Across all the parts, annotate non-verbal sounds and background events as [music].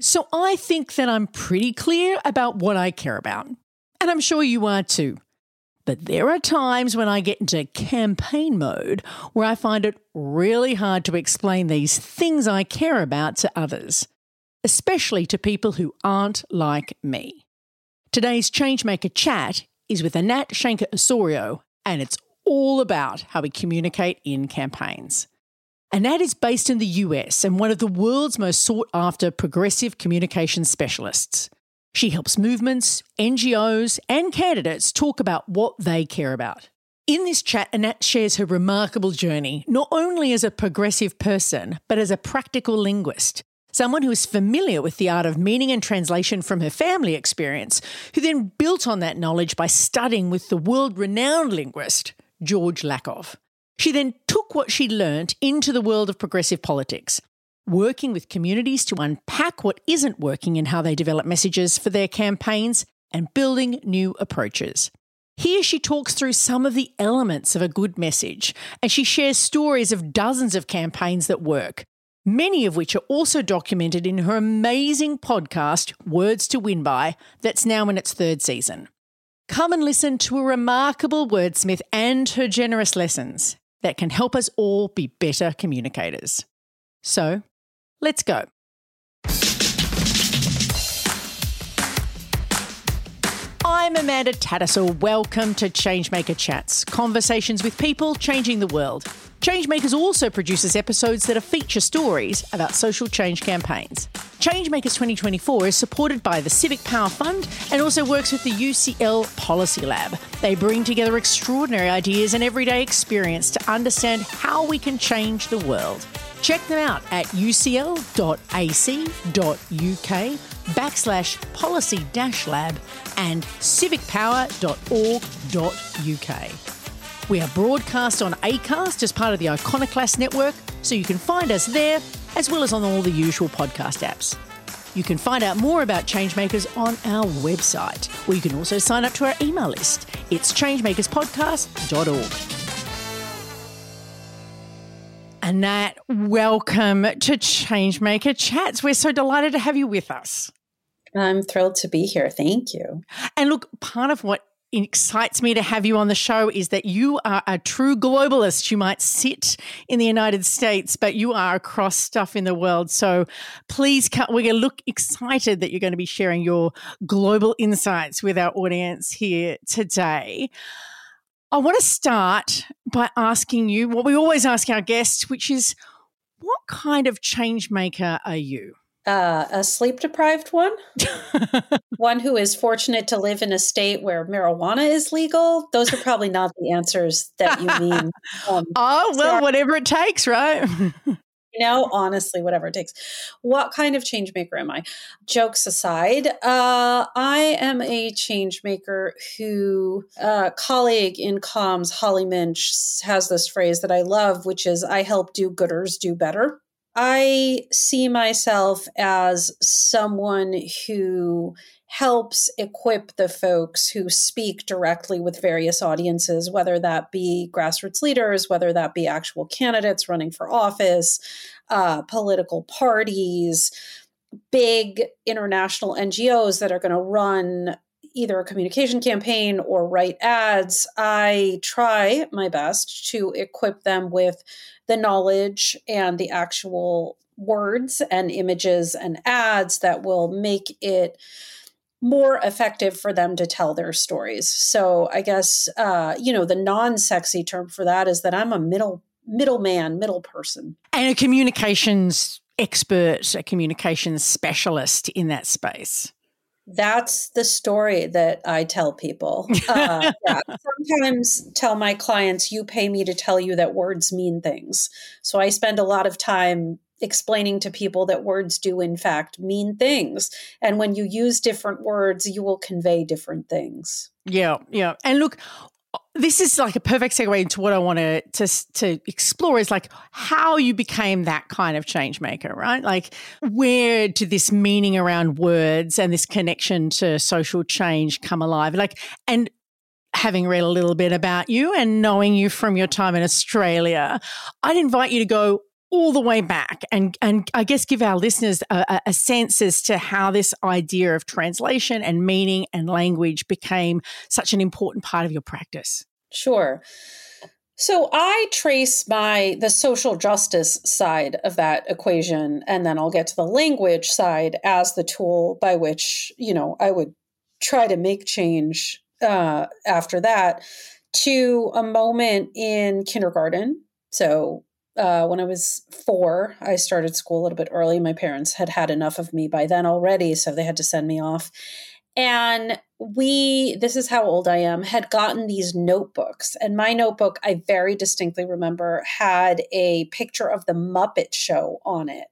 So I think that I'm pretty clear about what I care about. And I'm sure you are too. But there are times when I get into campaign mode where I find it really hard to explain these things I care about to others, especially to people who aren't like me. Today's Changemaker chat is with Anat Shenker Osorio, and it's all about how we communicate in campaigns. Anat is based in the US and one of the world's most sought after progressive communication specialists. She helps movements, NGOs, and candidates talk about what they care about. In this chat, Anat shares her remarkable journey, not only as a progressive person, but as a practical linguist, someone who is familiar with the art of meaning and translation from her family experience, who then built on that knowledge by studying with the world renowned linguist, George Lakoff. She then took what she learnt into the world of progressive politics, working with communities to unpack what isn't working and how they develop messages for their campaigns, and building new approaches. Here she talks through some of the elements of a good message, and she shares stories of dozens of campaigns that work, many of which are also documented in her amazing podcast, Words to Win By, that's now in its third season. Come and listen to a remarkable wordsmith and her generous lessons that can help us all be better communicators. So, Let's go. I'm Amanda Tattersall. Welcome to Changemaker Chats, conversations with people changing the world. Changemakers also produces episodes that are feature stories about social change campaigns. Changemakers 2024 is supported by the Civic Power Fund and also works with the UCL Policy Lab. They bring together extraordinary ideas and everyday experience to understand how we can change the world. Check them out at ucl.ac.uk backslash policy dash lab and civicpower.org.uk. We are broadcast on ACAST as part of the Iconoclast network, so you can find us there as well as on all the usual podcast apps. You can find out more about Changemakers on our website, where you can also sign up to our email list. It's changemakerspodcast.org. Anat, welcome to Changemaker Chats. We're so delighted to have you with us. I'm thrilled to be here. Thank you. And look, part of what excites me to have you on the show is that you are a true globalist. You might sit in the United States, but you are across stuff in the world. So please, we're going to look excited that you're going to be sharing your global insights with our audience here today. I want to start by asking you what we always ask our guests, which is what kind of change maker are you? Uh, a sleep deprived one, [laughs] one who is fortunate to live in a state where marijuana is legal. Those are probably not the answers that you mean. [laughs] Um, oh, well, whatever it takes, right? [laughs] you know honestly whatever it takes. What kind of change maker am i? Jokes aside uh, i am a change maker who uh, colleague in comms holly minch has this phrase that i love which is i help do gooders do better. I see myself as someone who helps equip the folks who speak directly with various audiences, whether that be grassroots leaders, whether that be actual candidates running for office, uh, political parties, big international NGOs that are going to run either a communication campaign or write ads. I try my best to equip them with the knowledge and the actual words and images and ads that will make it more effective for them to tell their stories. So I guess uh, you know the non-sexy term for that is that I'm a middle middleman, middle person, and a communications expert, a communications specialist in that space. That's the story that I tell people. [laughs] Uh, yeah. Sometimes tell my clients, you pay me to tell you that words mean things. So I spend a lot of time explaining to people that words do in fact mean things and when you use different words you will convey different things yeah yeah and look this is like a perfect segue into what I want to, to to explore is like how you became that kind of change maker, right? Like where did this meaning around words and this connection to social change come alive? Like and having read a little bit about you and knowing you from your time in Australia, I'd invite you to go all the way back and, and I guess give our listeners a, a, sense as to how this idea of translation and meaning and language became such an important part of your practice? Sure. So I trace my the social justice side of that equation and then I'll get to the language side as the tool by which, you know, I would try to make change uh, after that to a moment in kindergarten. So uh, when I was four, I started school a little bit early. My parents had had enough of me by then already, so they had to send me off. And we, this is how old I am, had gotten these notebooks. And my notebook, I very distinctly remember, had a picture of the Muppet Show on it.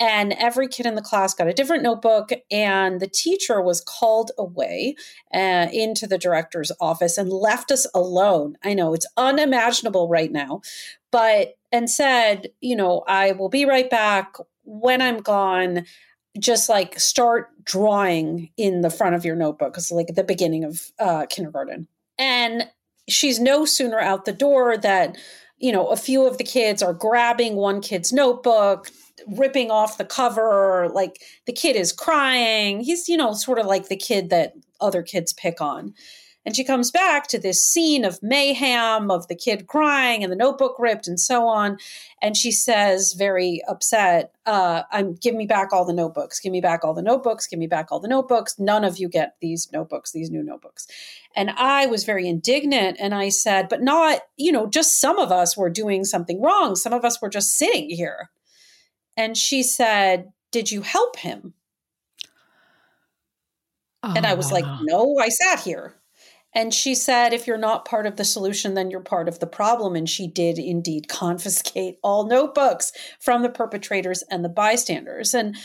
And every kid in the class got a different notebook, and the teacher was called away uh, into the director's office and left us alone. I know it's unimaginable right now, but and said, you know, I will be right back when I'm gone. Just like start drawing in the front of your notebook because like at the beginning of uh, kindergarten. And she's no sooner out the door that you know a few of the kids are grabbing one kid's notebook ripping off the cover like the kid is crying. He's you know sort of like the kid that other kids pick on and she comes back to this scene of mayhem, of the kid crying and the notebook ripped and so on. And she says, very upset, uh, I'm give me back all the notebooks, give me back all the notebooks, give me back all the notebooks. None of you get these notebooks, these new notebooks. And I was very indignant and I said, but not, you know, just some of us were doing something wrong. Some of us were just sitting here. And she said, Did you help him? Oh, and I was like, ah. No, I sat here. And she said, if you're not part of the solution, then you're part of the problem. And she did indeed [laughs] confiscate all notebooks from the perpetrators and the bystanders. And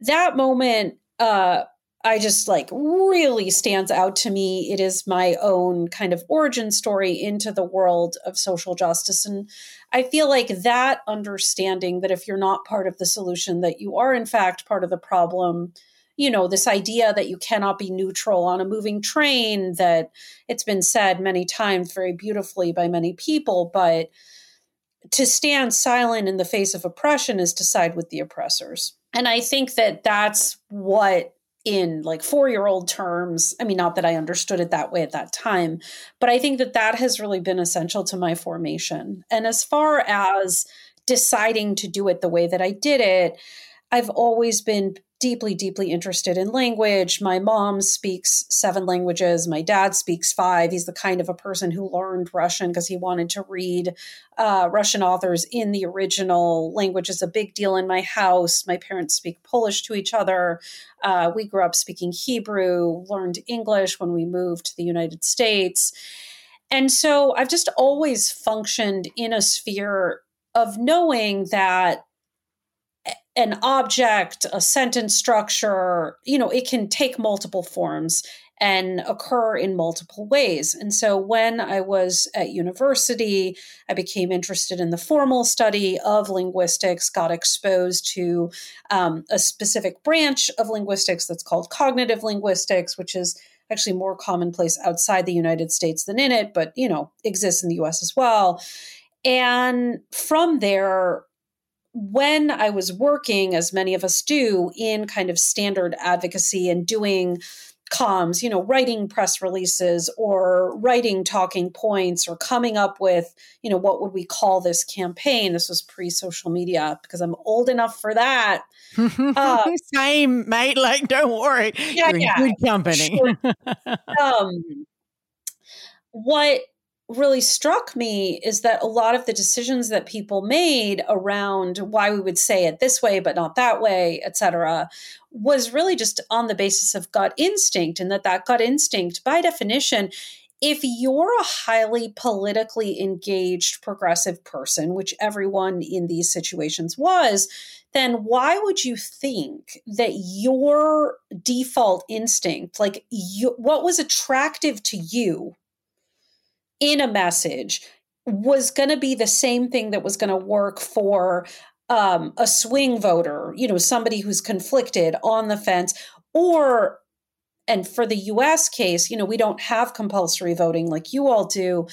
that moment, uh, I just like really stands out to me. It is my own kind of origin story into the world of social justice. And I feel like that understanding that if you're not part of the solution, that you are in fact part of the problem you know, this idea that you cannot be neutral on a moving train, that it's been said many times very beautifully by many people, but to stand silent in the face of oppression is to side with the oppressors. And I think that that's what in like four year old terms i mean not that i understood it that way at that time but i think that that has really been essential to my formation and as far as deciding to do it the way that i did it i've always been deeply, deeply interested in language. My mom speaks seven languages. My dad speaks five. He's the kind of a person who learned Russian because he wanted to read uh, Russian authors in the original language. is a big deal in my house. My parents speak Polish to each other. Uh, we grew up speaking Hebrew, learned English when we moved to the United States. And so I've just always functioned in a sphere of knowing that an object, a sentence structure, you know, it can take multiple forms and occur in multiple ways. And so when I was at university, I became interested in the formal study of linguistics, got exposed to um, a specific branch of linguistics that's called cognitive linguistics, which is actually more commonplace outside the United States than in it, but, you know, exists in the US as well. And from there, when I was working, as many of us do, in kind of standard advocacy and doing comms, you know, writing press releases or writing talking points or coming up with, you know, what would we call this campaign? This was pre social media because I'm old enough for that. Uh, [laughs] Same, mate. Like, don't worry. Yeah, You're yeah. good company. Sure. [laughs] um, what really struck me is that a lot of the decisions that people made around why we would say it this way but not that way etc was really just on the basis of gut instinct and that that gut instinct by definition if you're a highly politically engaged progressive person which everyone in these situations was then why would you think that your default instinct like you, what was attractive to you in a message was going to be the same thing that was going to work for um, a swing voter, you know, somebody who's conflicted on the fence, or, and for the US case, you know, we don't have compulsory voting like you all do,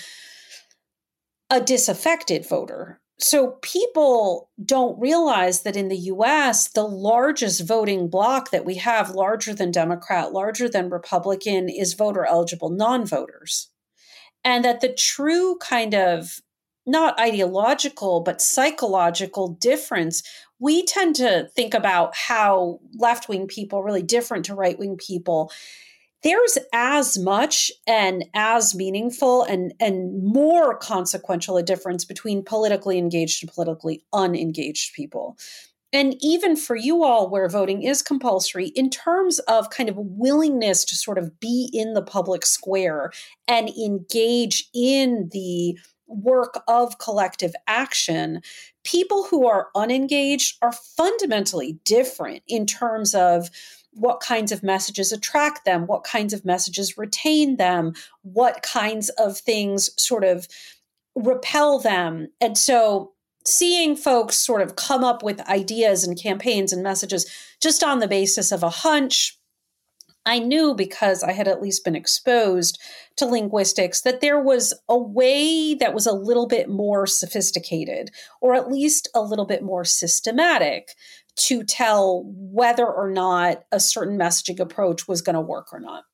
a disaffected voter. so people don't realize that in the US, the largest voting bloc that we have, larger than Democrat, larger than Republican, is voter eligible non voters. And that the true kind of not ideological, but psychological difference, we tend to think about how left wing people really different to right wing people there's as much and as meaningful and and more consequential a difference between politically engaged and politically unengaged people and even for you all where voting is compulsory in terms of kind of willingness to sort of be in the public square and engage in the work of collective action people who are unengaged are fundamentally different in terms of what kinds of messages attract them, what kinds of messages retain them, what kinds of things sort of repel them. And so seeing folks sort of come up with ideas and campaigns and messages just on the basis of a hunch. I knew because I had at least been exposed to linguistics that there was a way that was a little bit more sophisticated, or at least a little bit more systematic to tell whether or not a certain messaging approach was going to work or not.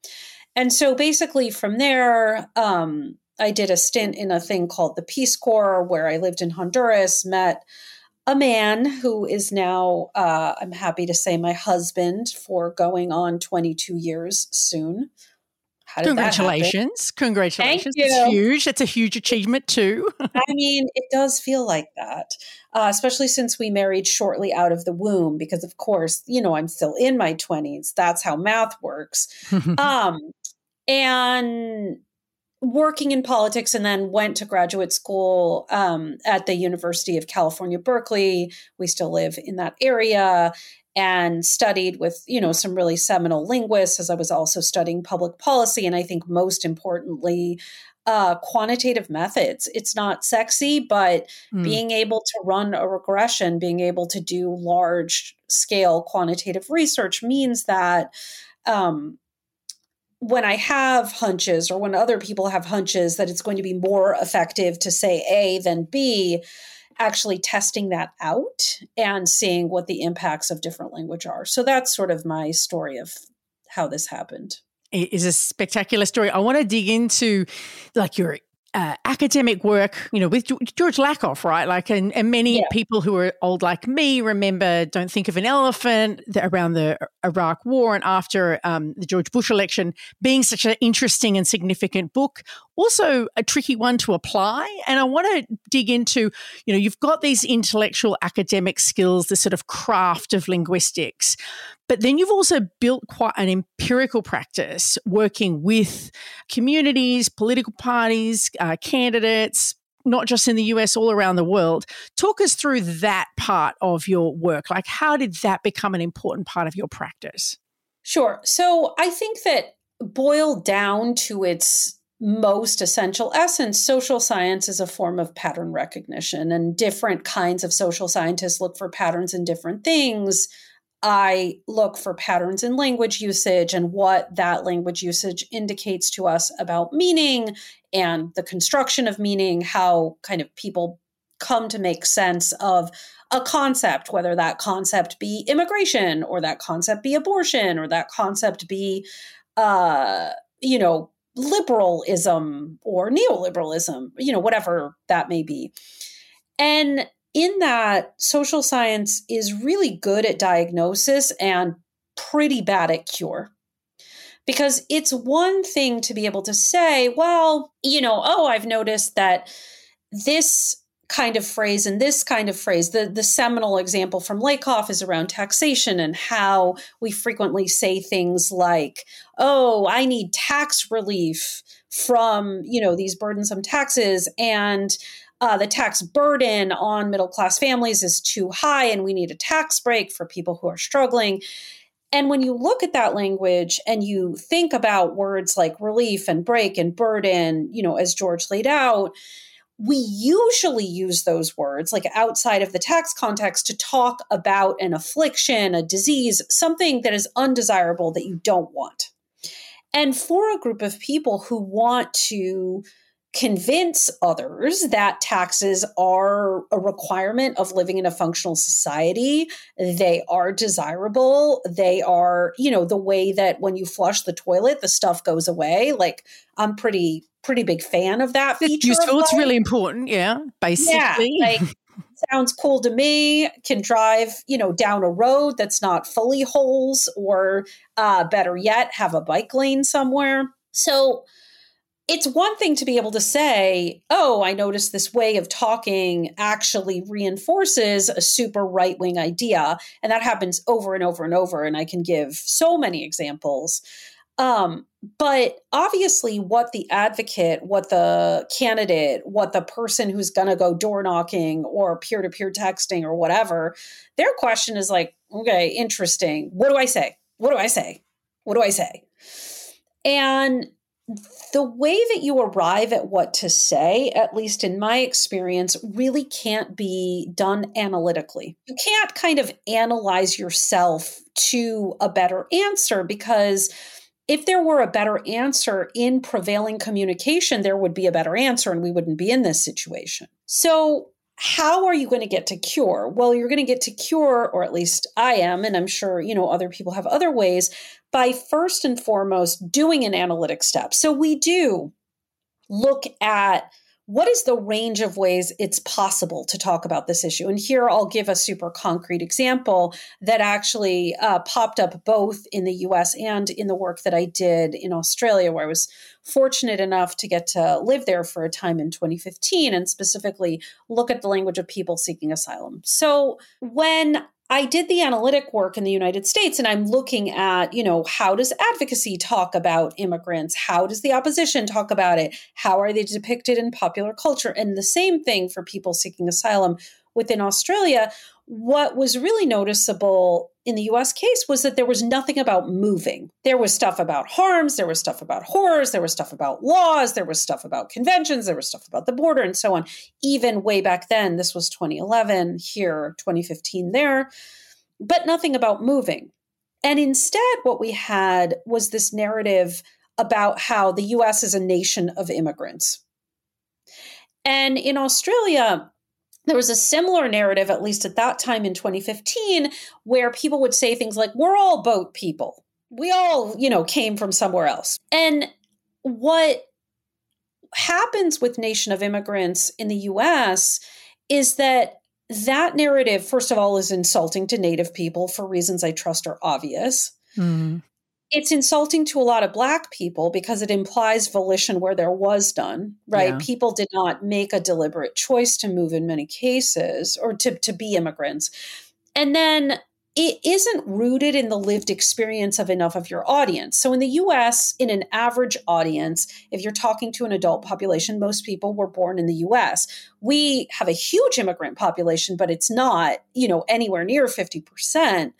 And so basically from there, um, I did a stint in a thing called the Peace Corps where I lived in Honduras, met a man who is now, uh, I'm happy to say, my husband for going on 22 years soon. Congratulations. Congratulations. It's huge. It's a huge achievement, too. [laughs] I mean, it does feel like that, uh, especially since we married shortly out of the womb, because, of course, you know, I'm still in my 20s. That's how math works. [laughs] um, and working in politics and then went to graduate school um, at the University of California, Berkeley. We still live in that area and studied with you know some really seminal linguists as i was also studying public policy and i think most importantly uh, quantitative methods it's not sexy but mm. being able to run a regression being able to do large scale quantitative research means that um, when I have hunches or when other people have hunches that it's going to be more effective to say A than B, actually testing that out and seeing what the impacts of different language are. So that's sort of my story of how this happened. It is a spectacular story. I want to dig into like your uh, academic work, you know, with George Lakoff, right? Like, and, and many yeah. people who are old like me remember Don't Think of an Elephant around the Iraq War and after um, the George Bush election being such an interesting and significant book. Also, a tricky one to apply. And I want to dig into, you know, you've got these intellectual academic skills, the sort of craft of linguistics, but then you've also built quite an empirical practice working with communities, political parties, uh, candidates, not just in the US, all around the world. Talk us through that part of your work. Like, how did that become an important part of your practice? Sure. So I think that boiled down to its most essential essence, social science is a form of pattern recognition, and different kinds of social scientists look for patterns in different things. I look for patterns in language usage and what that language usage indicates to us about meaning and the construction of meaning, how kind of people come to make sense of a concept, whether that concept be immigration or that concept be abortion or that concept be, uh, you know, liberalism or neoliberalism, you know, whatever that may be. And in that social science is really good at diagnosis and pretty bad at cure. Because it's one thing to be able to say, well, you know, oh, I've noticed that this kind of phrase and this kind of phrase, the, the seminal example from Lakoff is around taxation and how we frequently say things like, oh, I need tax relief from, you know, these burdensome taxes. And uh, the tax burden on middle class families is too high and we need a tax break for people who are struggling. And when you look at that language and you think about words like relief and break and burden, you know, as George laid out, we usually use those words, like outside of the tax context, to talk about an affliction, a disease, something that is undesirable that you don't want. And for a group of people who want to convince others that taxes are a requirement of living in a functional society. They are desirable. They are, you know, the way that when you flush the toilet, the stuff goes away. Like I'm pretty pretty big fan of that it's. Useful. It's really important. Yeah, basically. Yeah, like sounds cool to me. Can drive, you know, down a road that's not fully holes, or uh, better yet, have a bike lane somewhere. So it's one thing to be able to say, oh, I noticed this way of talking actually reinforces a super right wing idea. And that happens over and over and over. And I can give so many examples. Um, but obviously, what the advocate, what the candidate, what the person who's going to go door knocking or peer to peer texting or whatever, their question is like, okay, interesting. What do I say? What do I say? What do I say? And the way that you arrive at what to say, at least in my experience, really can't be done analytically. You can't kind of analyze yourself to a better answer because if there were a better answer in prevailing communication, there would be a better answer and we wouldn't be in this situation. So, how are you going to get to cure? Well, you're going to get to cure, or at least I am, and I'm sure, you know, other people have other ways, by first and foremost doing an analytic step. So we do look at what is the range of ways it's possible to talk about this issue? And here I'll give a super concrete example that actually uh, popped up both in the US and in the work that I did in Australia, where I was fortunate enough to get to live there for a time in 2015 and specifically look at the language of people seeking asylum. So when I did the analytic work in the United States and I'm looking at, you know, how does advocacy talk about immigrants? How does the opposition talk about it? How are they depicted in popular culture? And the same thing for people seeking asylum within Australia. What was really noticeable in the US case was that there was nothing about moving. There was stuff about harms, there was stuff about horrors, there was stuff about laws, there was stuff about conventions, there was stuff about the border, and so on. Even way back then, this was 2011, here, 2015, there, but nothing about moving. And instead, what we had was this narrative about how the US is a nation of immigrants. And in Australia, there was a similar narrative, at least at that time in 2015, where people would say things like, We're all boat people. We all, you know, came from somewhere else. And what happens with Nation of Immigrants in the US is that that narrative, first of all, is insulting to Native people for reasons I trust are obvious. Mm it's insulting to a lot of black people because it implies volition where there was none right yeah. people did not make a deliberate choice to move in many cases or to, to be immigrants and then it isn't rooted in the lived experience of enough of your audience. So, in the US, in an average audience, if you're talking to an adult population, most people were born in the US. We have a huge immigrant population, but it's not, you know, anywhere near 50%.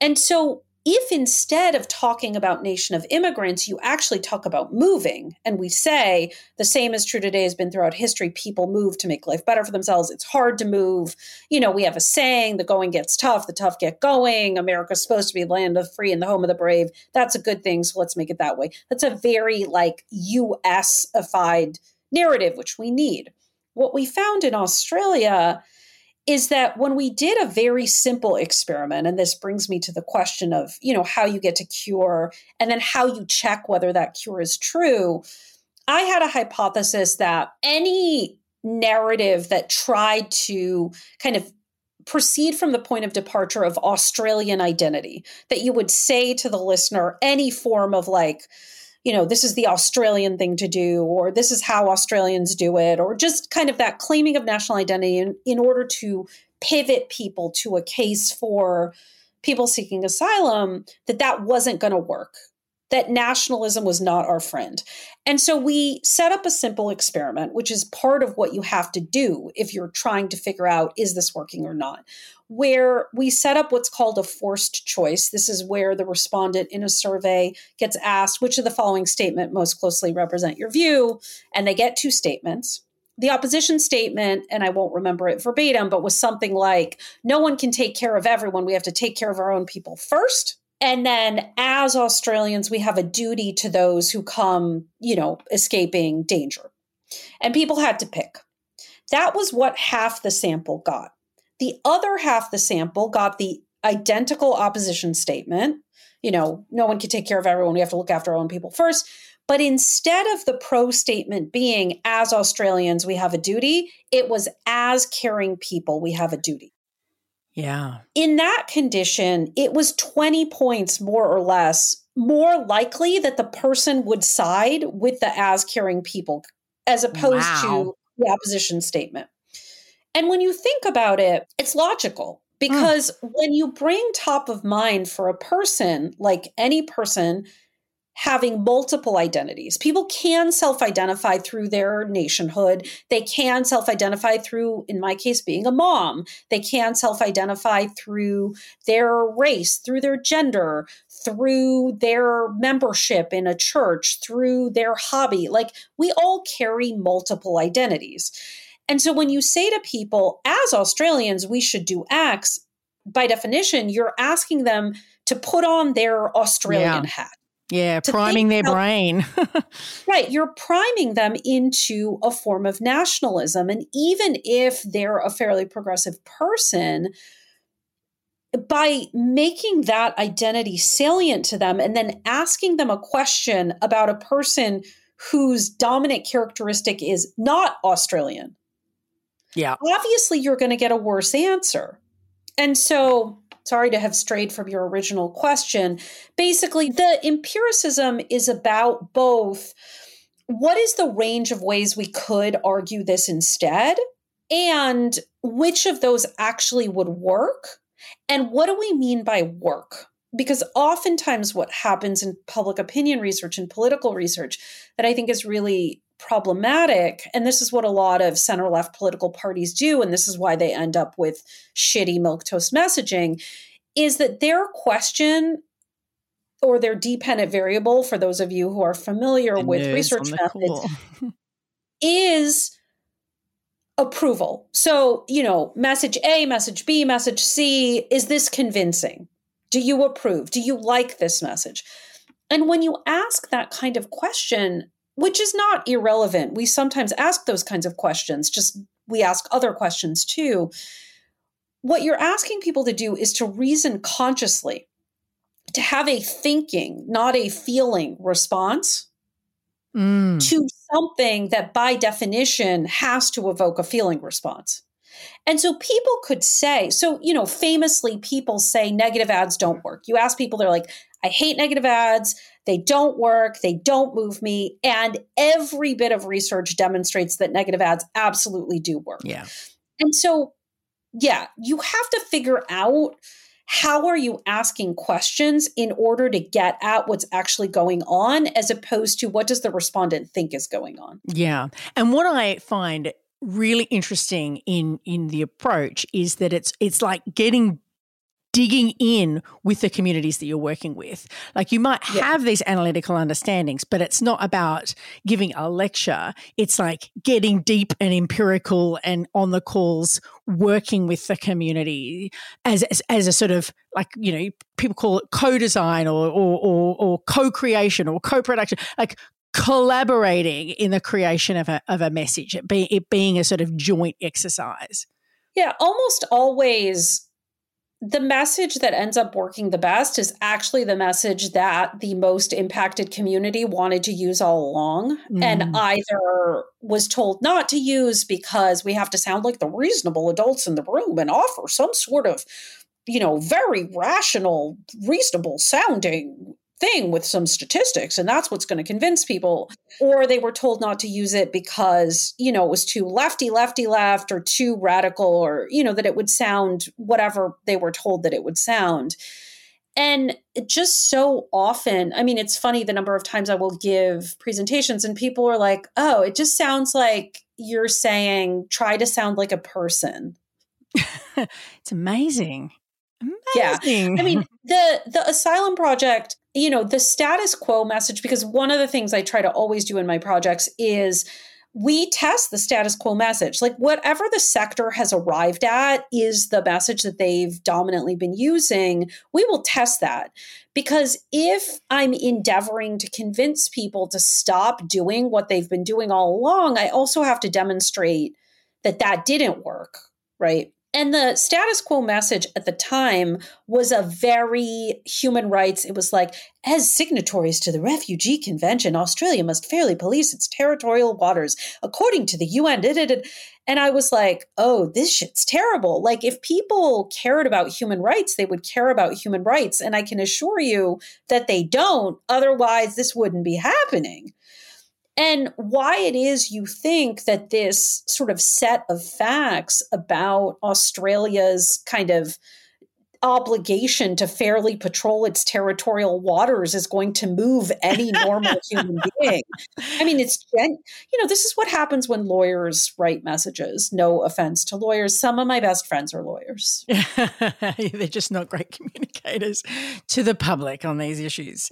And so, if instead of talking about nation of immigrants you actually talk about moving and we say the same is true today has been throughout history. People move to make life better for themselves. It's hard to move. You know we have a saying the going gets tough the tough get going. America's supposed to be land of the free and the home of the brave. That's a good thing so let's make it that way. That's a very like us-ified narrative which we need. What we found in australia is that when we did a very simple experiment and this brings me to the question of you know how you get to cure and then how you check whether that cure is true i had a hypothesis that any narrative that tried to kind of proceed from the point of departure of australian identity that you would say to the listener any form of like you know, this is the Australian thing to do, or this is how Australians do it, or just kind of that claiming of national identity in, in order to pivot people to a case for people seeking asylum, that that wasn't going to work that nationalism was not our friend. And so we set up a simple experiment, which is part of what you have to do if you're trying to figure out is this working or not, where we set up what's called a forced choice. This is where the respondent in a survey gets asked which of the following statement most closely represent your view, and they get two statements. The opposition statement, and I won't remember it verbatim, but was something like, no one can take care of everyone. We have to take care of our own people first and then as Australians, we have a duty to those who come, you know, escaping danger. And people had to pick. That was what half the sample got. The other half the sample got the identical opposition statement. You know, no one can take care of everyone. We have to look after our own people first. But instead of the pro statement being, as Australians, we have a duty, it was as caring people, we have a duty. Yeah. In that condition, it was 20 points more or less more likely that the person would side with the as caring people as opposed wow. to the opposition statement. And when you think about it, it's logical because mm. when you bring top of mind for a person, like any person, having multiple identities. People can self identify through their nationhood. They can self identify through, in my case, being a mom. They can self identify through their race, through their gender, through their membership in a church, through their hobby. Like we all carry multiple identities. And so when you say to people, as Australians, we should do X, by definition, you're asking them to put on their Australian yeah. hat yeah, priming their brain. [laughs] right. You're priming them into a form of nationalism. And even if they're a fairly progressive person, by making that identity salient to them and then asking them a question about a person whose dominant characteristic is not Australian. Yeah. Obviously, you're going to get a worse answer. And so sorry to have strayed from your original question. Basically, the empiricism is about both what is the range of ways we could argue this instead, and which of those actually would work, and what do we mean by work? Because oftentimes, what happens in public opinion research and political research that I think is really problematic. And this is what a lot of center left political parties do. And this is why they end up with shitty milquetoast messaging is that their question or their dependent variable, for those of you who are familiar it with research methods, cool. is approval. So, you know, message A, message B, message C, is this convincing? Do you approve? Do you like this message? And when you ask that kind of question, which is not irrelevant. We sometimes ask those kinds of questions, just we ask other questions too. What you're asking people to do is to reason consciously, to have a thinking, not a feeling response mm. to something that by definition has to evoke a feeling response. And so people could say, so, you know, famously, people say negative ads don't work. You ask people, they're like, I hate negative ads. They don't work. They don't move me. And every bit of research demonstrates that negative ads absolutely do work. Yeah. And so, yeah, you have to figure out how are you asking questions in order to get at what's actually going on as opposed to what does the respondent think is going on yeah and what i find really interesting in in the approach is that it's it's like getting digging in with the communities that you're working with. Like you might have these analytical understandings, but it's not about giving a lecture. It's like getting deep and empirical and on the calls, working with the community as, as, as a sort of like, you know, people call it co-design or, or, or, or co-creation or co-production, like collaborating in the creation of a, of a message, it, be, it being a sort of joint exercise. Yeah, almost always the message that ends up working the best is actually the message that the most impacted community wanted to use all along mm. and either was told not to use because we have to sound like the reasonable adults in the room and offer some sort of you know very rational reasonable sounding thing with some statistics and that's what's going to convince people or they were told not to use it because you know it was too lefty lefty left or too radical or you know that it would sound whatever they were told that it would sound and just so often i mean it's funny the number of times i will give presentations and people are like oh it just sounds like you're saying try to sound like a person [laughs] it's amazing Amazing. Yeah. I mean, the the asylum project you know, the status quo message, because one of the things I try to always do in my projects is we test the status quo message. Like whatever the sector has arrived at is the message that they've dominantly been using. We will test that. Because if I'm endeavoring to convince people to stop doing what they've been doing all along, I also have to demonstrate that that didn't work, right? And the status quo message at the time was a very human rights. It was like, as signatories to the Refugee Convention, Australia must fairly police its territorial waters according to the UN. And I was like, oh, this shit's terrible. Like, if people cared about human rights, they would care about human rights. And I can assure you that they don't. Otherwise, this wouldn't be happening and why it is you think that this sort of set of facts about Australia's kind of obligation to fairly patrol its territorial waters is going to move any [laughs] normal human being. I mean, it's, you know, this is what happens when lawyers write messages. No offense to lawyers. Some of my best friends are lawyers. [laughs] They're just not great communicators to the public on these issues.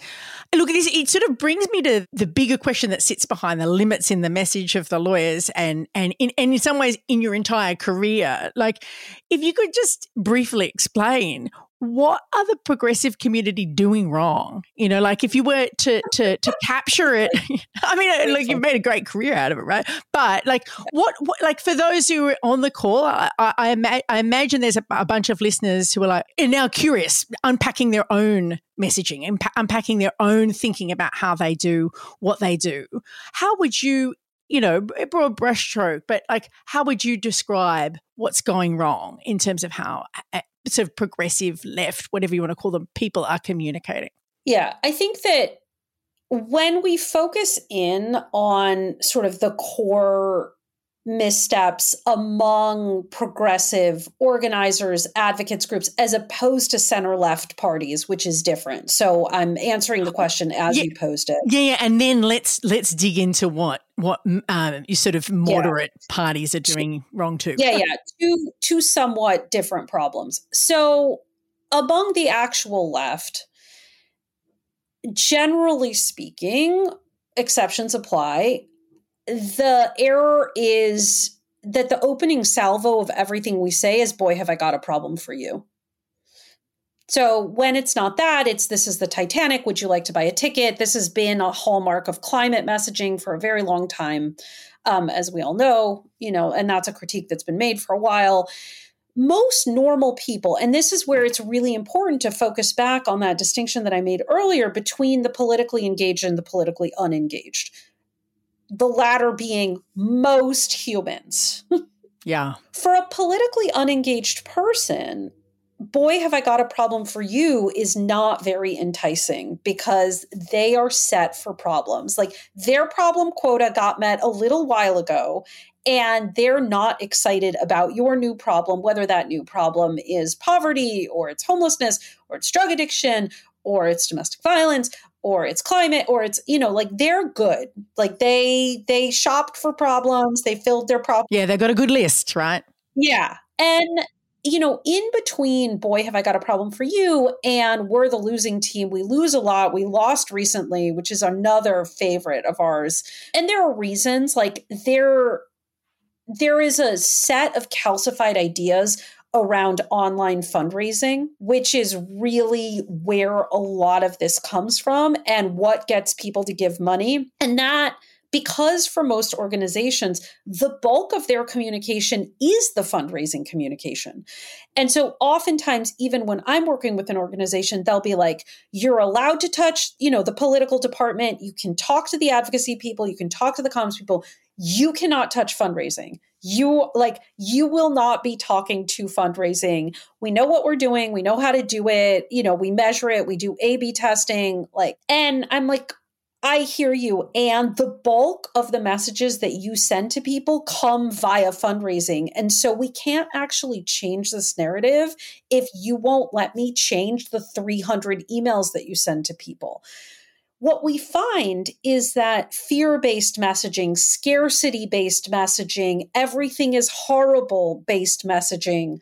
Look, this, it sort of brings me to the bigger question that sits behind the limits in the message of the lawyers and, and, in, and in some ways in your entire career. Like, if you could just briefly explain what are the progressive community doing wrong? You know, like if you were to to to capture it, [laughs] I mean, uh, like you've made a great career out of it, right? But like, what, what like for those who are on the call, I I, I imagine there's a, a, bunch of listeners who are like now curious, unpacking their own messaging, unpacking their own thinking about how they do what they do. How would you you know, broad brushstroke, but like, how would you describe what's going wrong in terms of how sort of progressive left, whatever you want to call them, people are communicating? Yeah, I think that when we focus in on sort of the core missteps among progressive organizers, advocates groups, as opposed to center left parties, which is different. So I'm answering the question as yeah, you posed it. Yeah, yeah, and then let's let's dig into what what um, you sort of moderate yeah. parties are doing wrong too. Yeah, yeah, two two somewhat different problems. So among the actual left, generally speaking, exceptions apply the error is that the opening salvo of everything we say is boy have i got a problem for you. So when it's not that it's this is the titanic. Would you like to buy a ticket? This has been a hallmark of climate messaging for a very long time um, as we all know you know and that's a critique that's been made for a while. Most normal people, and this is where it's really important to focus back on that distinction that I made earlier between the politically engaged and the politically unengaged the latter being most humans. yeah. For a politically unengaged person, boy, have I got a problem for you is not very enticing because they are set for problems. Like their problem quota got met a little while ago, and they're not excited about your new problem, whether that new problem is poverty or it's homelessness or it's drug addiction or it's domestic violence or it's climate or it's you know like they're good. Like they they shopped for problems they filled their problems yeah they got a good list right? Yeah. And you know in between boy have i got a problem for you and we're the losing team. We lose a lot. We lost recently which is another favorite of ours. And there are reasons like there there is a set of calcified ideas around online fundraising, which is really where a lot of this comes from and what gets people to give money. And that because for most organizations, the bulk of their communication is the fundraising communication. And so oftentimes, even when I'm working with an organization, they'll be like, you're allowed to touch, you know, the political department, you can talk to the advocacy people, you can talk to the comms people, you cannot touch fundraising you like you will not be talking to fundraising. We know what we're doing. We know how to do it. You know we measure it. We do a b testing like and i'm like I hear you. And the bulk of the messages that you send to people come via fundraising. And so we can't actually change this narrative if you won't let me change the 300 emails that you send to people what we find is that fear based messaging, scarcity based messaging, everything is horrible based messaging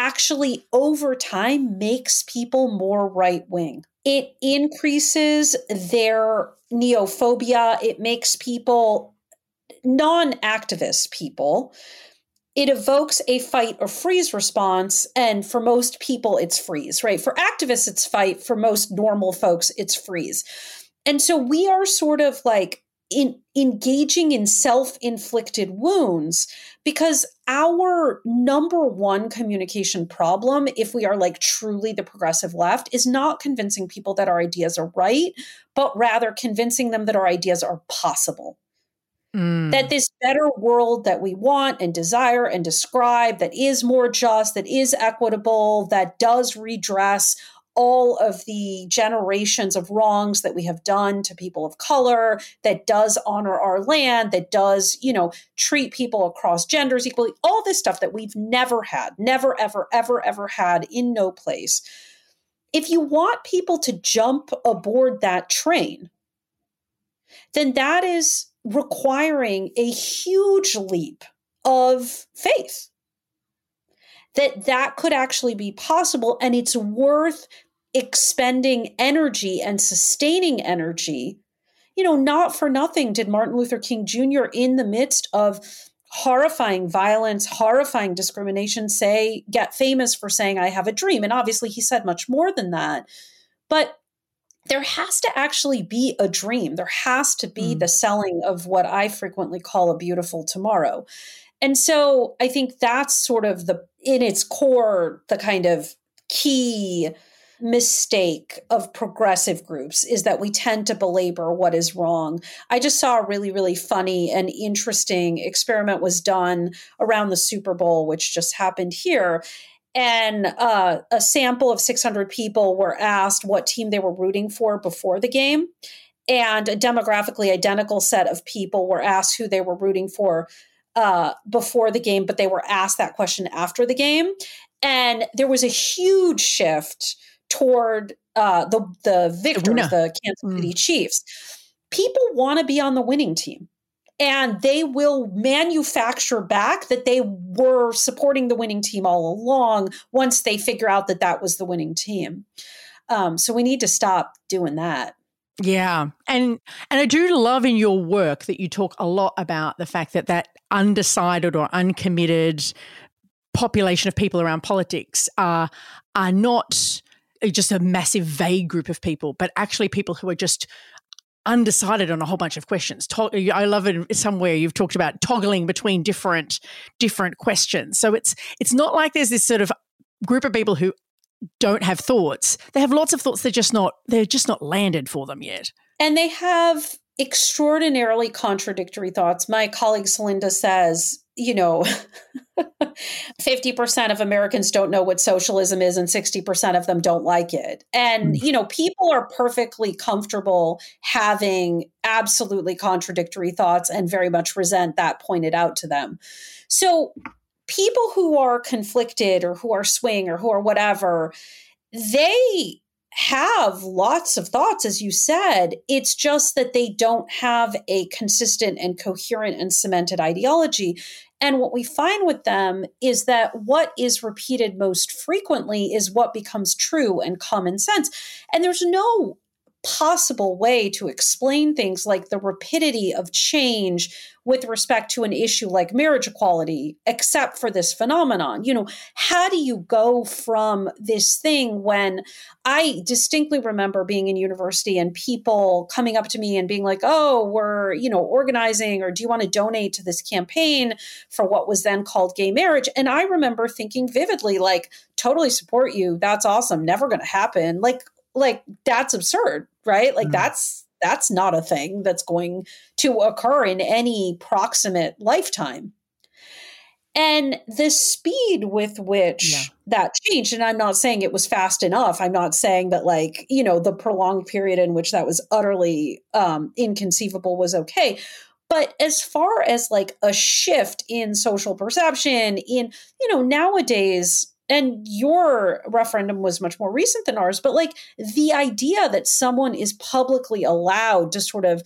actually over time makes people more right wing. It increases their neophobia, it makes people non activist people, it evokes a fight or freeze response. And for most people, it's freeze, right? For activists, it's fight. For most normal folks, it's freeze. And so we are sort of like in engaging in self-inflicted wounds because our number one communication problem if we are like truly the progressive left is not convincing people that our ideas are right but rather convincing them that our ideas are possible mm. that this better world that we want and desire and describe that is more just that is equitable that does redress all of the generations of wrongs that we have done to people of color that does honor our land that does you know treat people across genders equally all this stuff that we've never had never ever ever ever had in no place if you want people to jump aboard that train then that is requiring a huge leap of faith. That that could actually be possible and it's worth expending energy and sustaining energy. You know not for nothing did martin luther king jr in the midst of horrifying violence horrifying discrimination say get famous for saying i have a dream and obviously he said much more than that. But there has to actually be a dream there has to be mm. the selling of what i frequently call a beautiful tomorrow and so I think that's sort of the, in its core, the kind of key mistake of progressive groups is that we tend to belabor what is wrong. I just saw a really, really funny and interesting experiment was done around the Super Bowl, which just happened here. And uh, a sample of 600 people were asked what team they were rooting for before the game. And a demographically identical set of people were asked who they were rooting for uh, before the game, but they were asked that question after the game. And there was a huge shift toward uh, the the victors, the Kansas. City mm. Chiefs. People want to be on the winning team. And they will manufacture back that they were supporting the winning team all along once they figure out that that was the winning team. Um, so we need to stop doing that. Yeah. And and I do love in your work that you talk a lot about the fact that that undecided or uncommitted population of people around politics are are not just a massive vague group of people, but actually people who are just undecided on a whole bunch of questions. I love it somewhere you've talked about toggling between different different questions. So it's it's not like there's this sort of group of people who don't have thoughts. They have lots of thoughts. They're just not. They're just not landed for them yet. And they have extraordinarily contradictory thoughts. My colleague Celinda says, you know, [laughs] 50% of Americans don't know what socialism is and 60% of them don't like it. And, mm. you know, people are perfectly comfortable having absolutely contradictory thoughts and very much resent that pointed out to them. So people who are conflicted or who are swing or who are whatever, they have lots of thoughts, as you said. It's just that they don't have a consistent and coherent and cemented ideology. And what we find with them is that what is repeated most frequently is what becomes true and common sense. And there's no possible way to explain things like the rapidity of change with respect to an issue like marriage equality, except for this phenomenon. You know, how do you go from this thing when I distinctly remember being in university and people coming up to me and being like, oh, we're, you know, organizing or do you want to donate to this campaign for what was then called gay marriage? And I remember thinking vividly, like, totally support you. That's awesome. Never going to happen. Like, like that's absurd, right? Like mm. that's that's not a thing that's going to occur in any proximate lifetime. And the speed with which yeah. that changed, and I'm not saying it was fast enough. I'm not saying that, like, you know, the prolonged period in which that was utterly um, inconceivable was okay. But as far as like a shift in social perception, in, you know, nowadays, and your referendum was much more recent than ours, but like the idea that someone is publicly allowed to sort of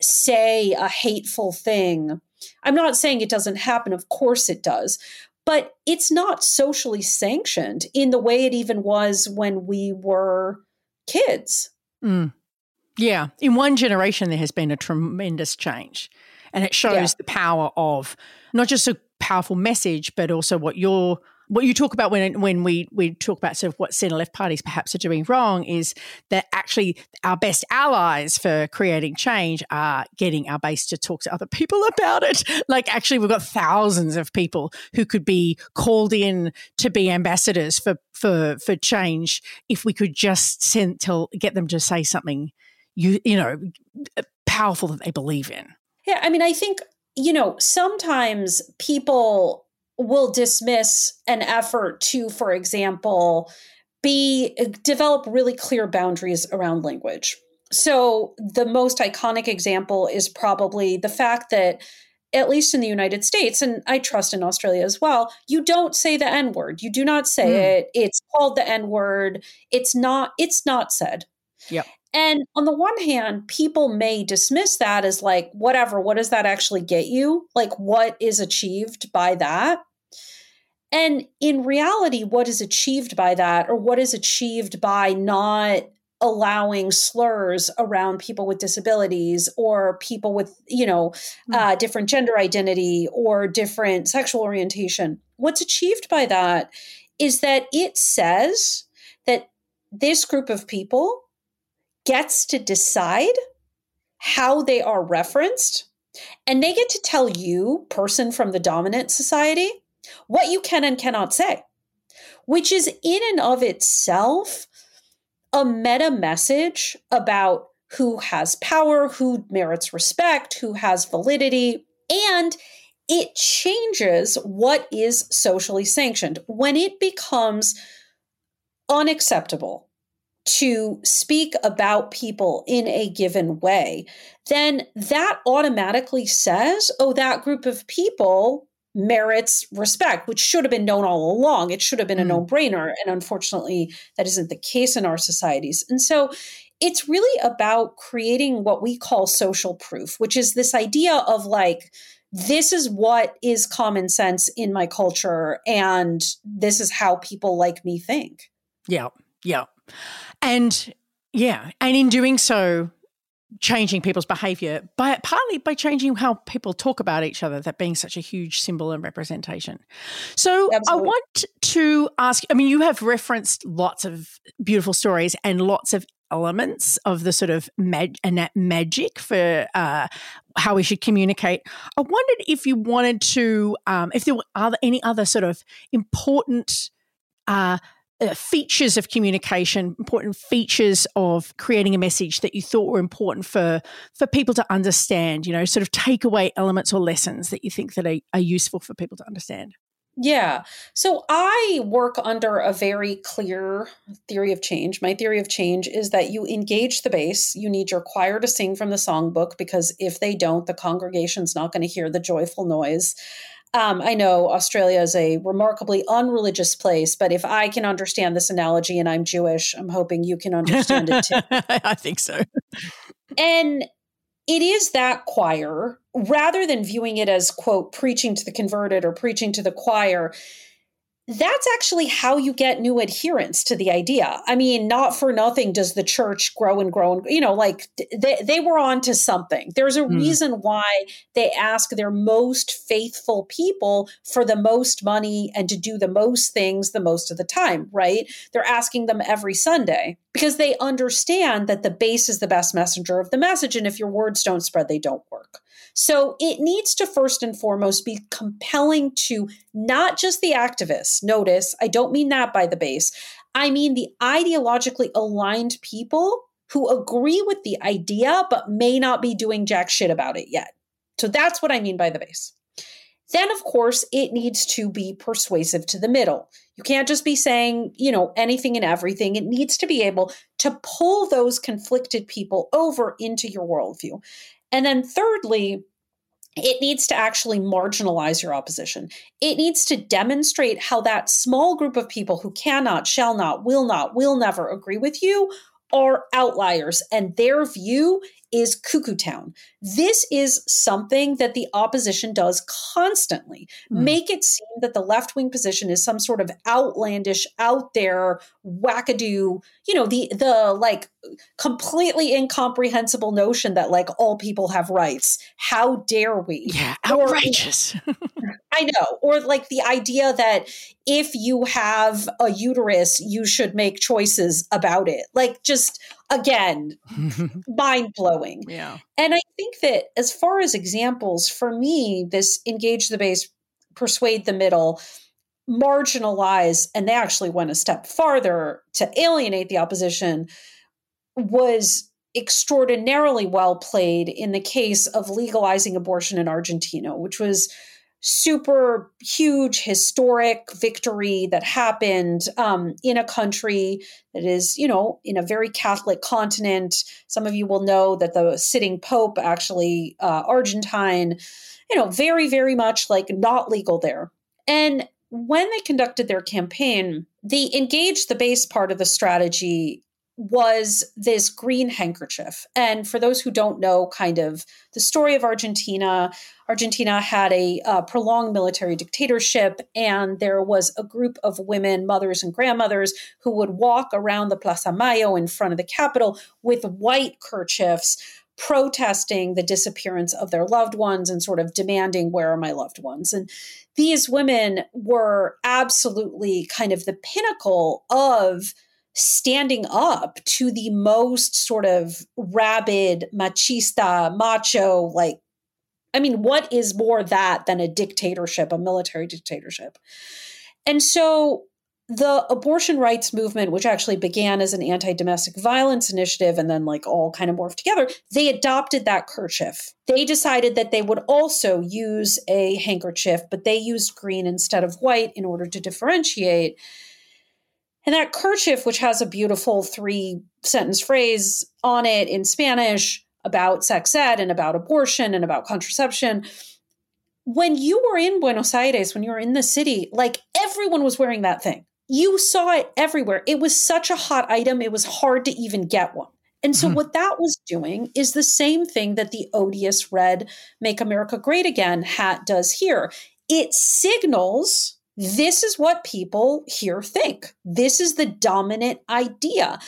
say a hateful thing. I'm not saying it doesn't happen, of course it does, but it's not socially sanctioned in the way it even was when we were kids. Mm. Yeah. In one generation, there has been a tremendous change. And it shows yeah. the power of not just a powerful message, but also what you're what you talk about when when we we talk about sort of what centre left parties perhaps are doing wrong is that actually our best allies for creating change are getting our base to talk to other people [laughs] about it. Like actually, we've got thousands of people who could be called in to be ambassadors for for for change if we could just send tell get them to say something you you know powerful that they believe in. Yeah, I mean, I think you know sometimes people will dismiss an effort to, for example, be develop really clear boundaries around language. So the most iconic example is probably the fact that at least in the United States, and I trust in Australia as well, you don't say the N word. You do not say mm. it. It's called the N word. It's not, it's not said. Yep. And on the one hand, people may dismiss that as like, whatever, what does that actually get you? Like, what is achieved by that? And in reality, what is achieved by that, or what is achieved by not allowing slurs around people with disabilities or people with, you know, mm. uh, different gender identity or different sexual orientation, what's achieved by that is that it says that this group of people gets to decide how they are referenced and they get to tell you, person from the dominant society, what you can and cannot say, which is in and of itself a meta message about who has power, who merits respect, who has validity, and it changes what is socially sanctioned. When it becomes unacceptable to speak about people in a given way, then that automatically says, oh, that group of people merits respect, which should have been known all along. It should have been a mm. no brainer. And unfortunately, that isn't the case in our societies. And so it's really about creating what we call social proof, which is this idea of like, this is what is common sense in my culture, and this is how people like me think. Yeah, yeah. And yeah, and in doing so, changing people's behavior by partly by changing how people talk about each other that being such a huge symbol and representation so Absolutely. i want to ask i mean you have referenced lots of beautiful stories and lots of elements of the sort of mag- and that magic for uh, how we should communicate i wondered if you wanted to um, if there were other, any other sort of important uh, Uh, features of communication, important features of creating a message that you thought were important for for people to understand. You know, sort of takeaway elements or lessons that you think that are, are useful for people to understand. Yeah. So I work under a very clear theory of change. My theory of change is that you engage the base. You need your choir to sing from the songbook because if they don't, the congregation's not going to hear the joyful noise. Um, I know Australia is a remarkably unreligious place, but if I can understand this analogy and I'm Jewish, I'm hoping you can understand it too. [laughs] I think so. And it is that choir, rather than viewing it as, quote, preaching to the converted or preaching to the choir, that's actually how you get new adherents to the idea. I mean, not for nothing does the church grow and grow and you know, like they, they were on to something. There's a mm. reason why they ask their most faithful people for the most money and to do the most things the most of the time, right? They're asking them every Sunday because they understand that the base is the best messenger of the message. And if your words don't spread, they don't work. So it needs to first and foremost be compelling to not just the activists. Notice, I don't mean that by the base. I mean the ideologically aligned people who agree with the idea but may not be doing jack shit about it yet. So that's what I mean by the base. Then, of course, it needs to be persuasive to the middle. You can't just be saying, you know, anything and everything. It needs to be able to pull those conflicted people over into your worldview. And then, thirdly, it needs to actually marginalize your opposition. It needs to demonstrate how that small group of people who cannot, shall not, will not, will never agree with you are outliers and their view is cuckoo town. This is something that the opposition does constantly. Mm. Make it seem that the left wing position is some sort of outlandish, out there, wackadoo, you know, the the like completely incomprehensible notion that like all people have rights. How dare we? Yeah, outrageous. Or, [laughs] I know. Or like the idea that if you have a uterus, you should make choices about it. Like just again, [laughs] mind blowing. Yeah. And I think that as far as examples, for me, this engage the base, persuade the middle, marginalize, and they actually went a step farther to alienate the opposition was extraordinarily well played in the case of legalizing abortion in Argentina, which was super huge historic victory that happened um, in a country that is, you know, in a very Catholic continent. Some of you will know that the sitting pope actually uh, Argentine, you know, very very much like not legal there. And when they conducted their campaign, they engaged the base part of the strategy was this green handkerchief. And for those who don't know, kind of the story of Argentina, Argentina had a uh, prolonged military dictatorship, and there was a group of women, mothers and grandmothers, who would walk around the Plaza Mayo in front of the Capitol with white kerchiefs. Protesting the disappearance of their loved ones and sort of demanding, Where are my loved ones? And these women were absolutely kind of the pinnacle of standing up to the most sort of rabid, machista, macho, like, I mean, what is more that than a dictatorship, a military dictatorship? And so the abortion rights movement, which actually began as an anti domestic violence initiative and then like all kind of morphed together, they adopted that kerchief. They decided that they would also use a handkerchief, but they used green instead of white in order to differentiate. And that kerchief, which has a beautiful three sentence phrase on it in Spanish about sex ed and about abortion and about contraception, when you were in Buenos Aires, when you were in the city, like everyone was wearing that thing. You saw it everywhere. It was such a hot item, it was hard to even get one. And so, mm-hmm. what that was doing is the same thing that the odious red Make America Great Again hat does here. It signals this is what people here think. This is the dominant idea.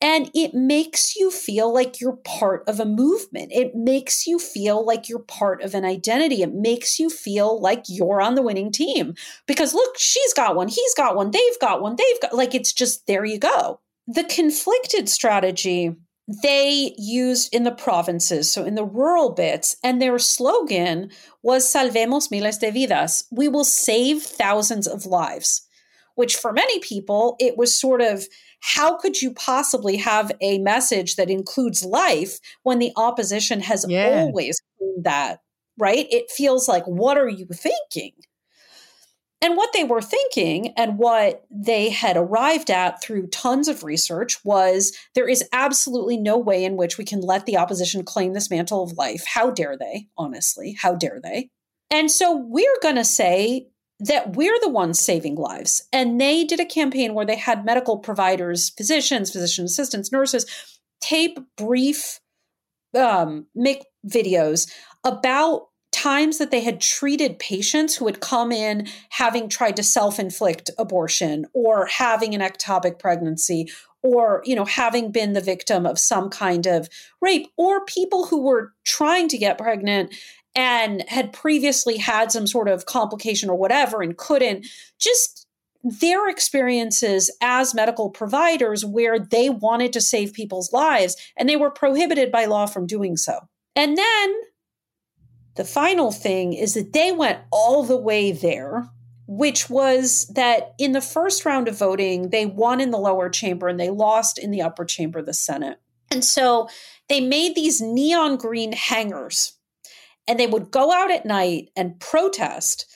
And it makes you feel like you're part of a movement. It makes you feel like you're part of an identity. It makes you feel like you're on the winning team. Because look, she's got one, he's got one, they've got one, they've got, like, it's just there you go. The conflicted strategy they used in the provinces, so in the rural bits, and their slogan was Salvemos miles de vidas. We will save thousands of lives, which for many people, it was sort of how could you possibly have a message that includes life when the opposition has yeah. always that, right? It feels like, what are you thinking? And what they were thinking and what they had arrived at through tons of research was there is absolutely no way in which we can let the opposition claim this mantle of life. How dare they, honestly? How dare they? And so we're going to say that we're the ones saving lives. And they did a campaign where they had medical providers, physicians, physician assistants, nurses tape brief, um, make videos about times that they had treated patients who had come in having tried to self-inflict abortion or having an ectopic pregnancy or you know having been the victim of some kind of rape or people who were trying to get pregnant and had previously had some sort of complication or whatever and couldn't just their experiences as medical providers where they wanted to save people's lives and they were prohibited by law from doing so. And then the final thing is that they went all the way there, which was that in the first round of voting, they won in the lower chamber and they lost in the upper chamber, of the Senate. And so they made these neon green hangers and they would go out at night and protest.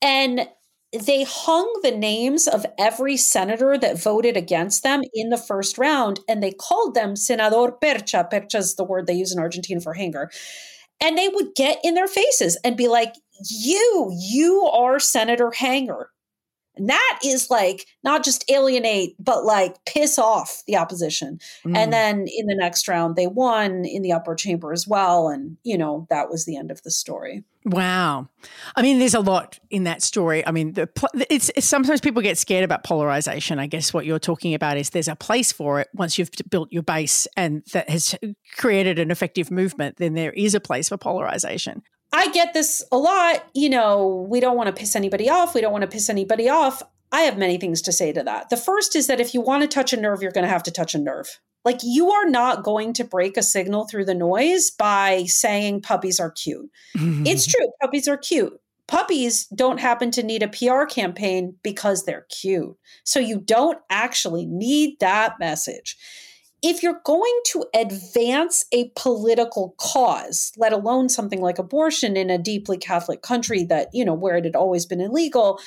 And they hung the names of every senator that voted against them in the first round and they called them Senador Percha. Percha is the word they use in Argentina for hanger and they would get in their faces and be like, You, you are Senator Hanger. And that is like not just alienate, but like piss off the opposition. Mm. And then in the next round, they won in the upper chamber as well. And, you know, that was the end of the story. Wow. I mean, there's a lot in that story. I mean, the, it's, it's, sometimes people get scared about polarization. I guess what you're talking about is there's a place for it once you've built your base and that has created an effective movement, then there is a place for polarization. I get this a lot. You know, we don't want to piss anybody off. We don't want to piss anybody off. I have many things to say to that. The first is that if you want to touch a nerve, you're going to have to touch a nerve. Like you are not going to break a signal through the noise by saying puppies are cute. [laughs] it's true, puppies are cute. Puppies don't happen to need a PR campaign because they're cute. So you don't actually need that message if you're going to advance a political cause, let alone something like abortion in a deeply Catholic country that, you know, where it had always been illegal,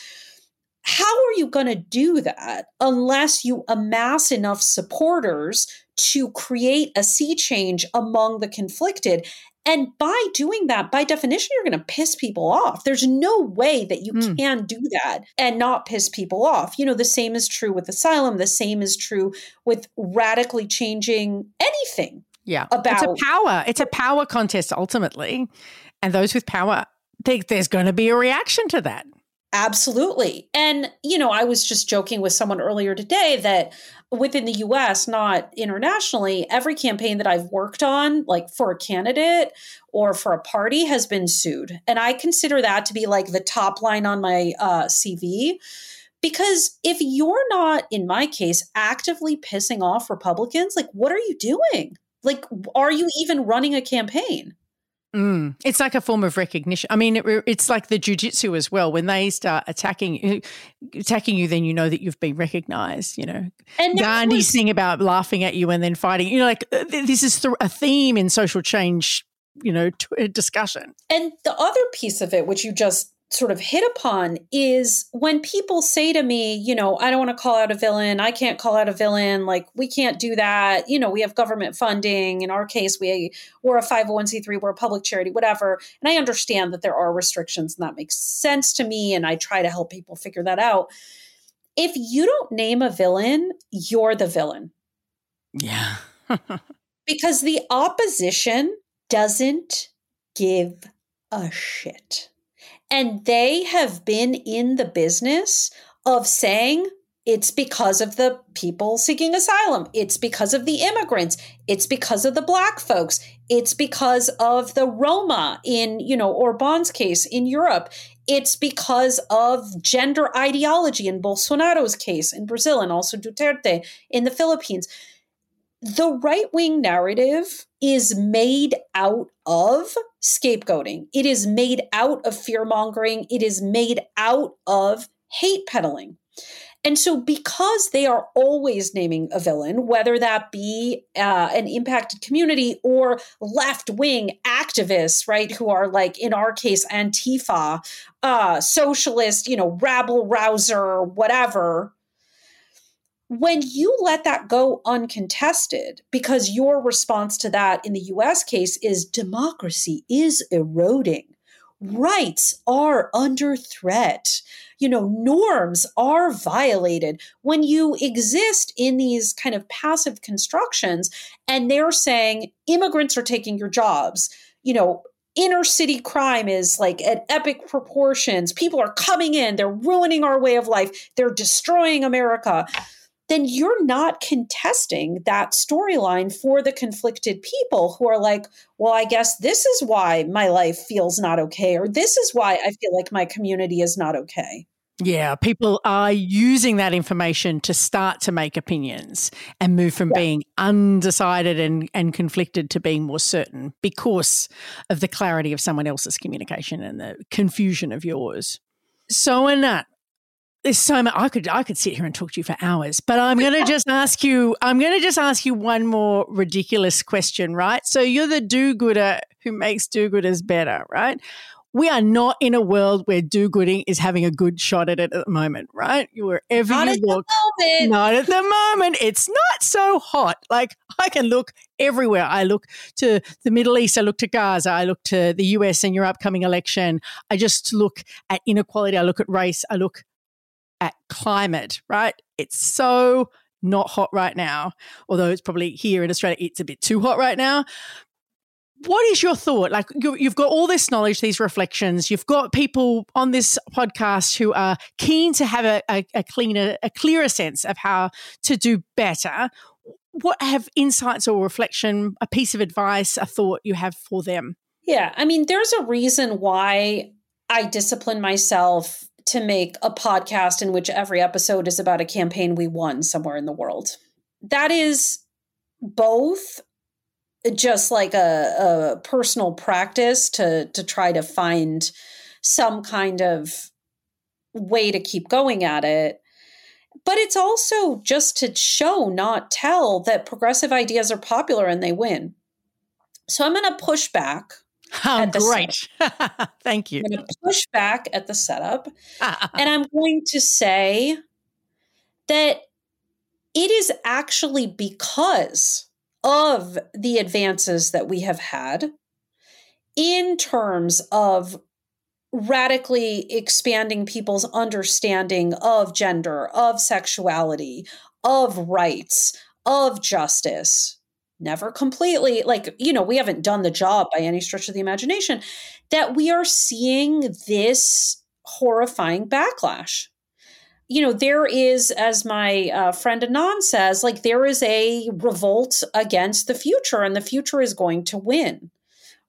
how are you going to do that unless you amass enough supporters to create a sea change among the conflicted? And by doing that, by definition, you're going to piss people off. There's no way that you mm. can do that and not piss people off. You know, the same is true with asylum. The same is true with radically changing anything. Yeah. About it's a power. It's a power contest ultimately. And those with power, they, there's going to be a reaction to that. Absolutely. And, you know, I was just joking with someone earlier today that within the US, not internationally, every campaign that I've worked on, like for a candidate or for a party, has been sued. And I consider that to be like the top line on my uh, CV. Because if you're not, in my case, actively pissing off Republicans, like, what are you doing? Like, are you even running a campaign? Mm. It's like a form of recognition. I mean, it, it's like the jujitsu as well. When they start attacking attacking you, then you know that you've been recognized. You know, and Gandhi's was, thing about laughing at you and then fighting. You know, like uh, this is th- a theme in social change. You know, t- discussion. And the other piece of it, which you just sort of hit upon is when people say to me, you know, I don't want to call out a villain. I can't call out a villain. Like we can't do that. You know, we have government funding. In our case, we we're a 501c3, we're a public charity, whatever. And I understand that there are restrictions and that makes sense to me. And I try to help people figure that out. If you don't name a villain, you're the villain. Yeah. because the opposition doesn't give a shit. And they have been in the business of saying it's because of the people seeking asylum. It's because of the immigrants. It's because of the black folks. It's because of the Roma in, you know, Orban's case in Europe. It's because of gender ideology in Bolsonaro's case in Brazil and also Duterte in the Philippines the right wing narrative is made out of scapegoating. It is made out of fear mongering. It is made out of hate peddling. And so, because they are always naming a villain, whether that be uh, an impacted community or left wing activists, right, who are like, in our case, Antifa, uh, socialist, you know, rabble rouser, whatever, when you let that go uncontested, because your response to that in the US case is democracy is eroding, rights are under threat, you know, norms are violated. When you exist in these kind of passive constructions and they're saying immigrants are taking your jobs, you know, inner city crime is like at epic proportions. People are coming in, they're ruining our way of life, they're destroying America then you're not contesting that storyline for the conflicted people who are like, well, I guess this is why my life feels not okay, or this is why I feel like my community is not okay. Yeah, people are using that information to start to make opinions and move from yeah. being undecided and, and conflicted to being more certain because of the clarity of someone else's communication and the confusion of yours. So, Anat, there's so much I could I could sit here and talk to you for hours, but I'm going [laughs] to just ask you I'm going to just ask you one more ridiculous question, right? So you're the do-gooder who makes do-gooders better, right? We are not in a world where do-gooding is having a good shot at it at the moment, right? Wherever not you look, not at the moment. It's not so hot. Like I can look everywhere. I look to the Middle East. I look to Gaza. I look to the US and your upcoming election. I just look at inequality. I look at race. I look at climate, right? It's so not hot right now, although it's probably here in Australia, it's a bit too hot right now. What is your thought? Like, you, have got all this knowledge, these reflections. You've got people on this podcast who are keen to have a, a, a cleaner, a clearer sense of how to do better. What have insights or reflection, a piece of advice, a thought you have for them? Yeah, I mean, there's a reason why I discipline myself to make a podcast in which every episode is about a campaign we won somewhere in the world. That is both just like a, a personal practice to to try to find some kind of way to keep going at it but it's also just to show not tell that progressive ideas are popular and they win so i'm going to push back Oh, great. [laughs] Thank you. I'm going to push back at the setup. [laughs] and I'm going to say that it is actually because of the advances that we have had in terms of radically expanding people's understanding of gender, of sexuality, of rights, of justice, never completely like you know we haven't done the job by any stretch of the imagination that we are seeing this horrifying backlash. You know there is as my uh, friend anon says like there is a revolt against the future and the future is going to win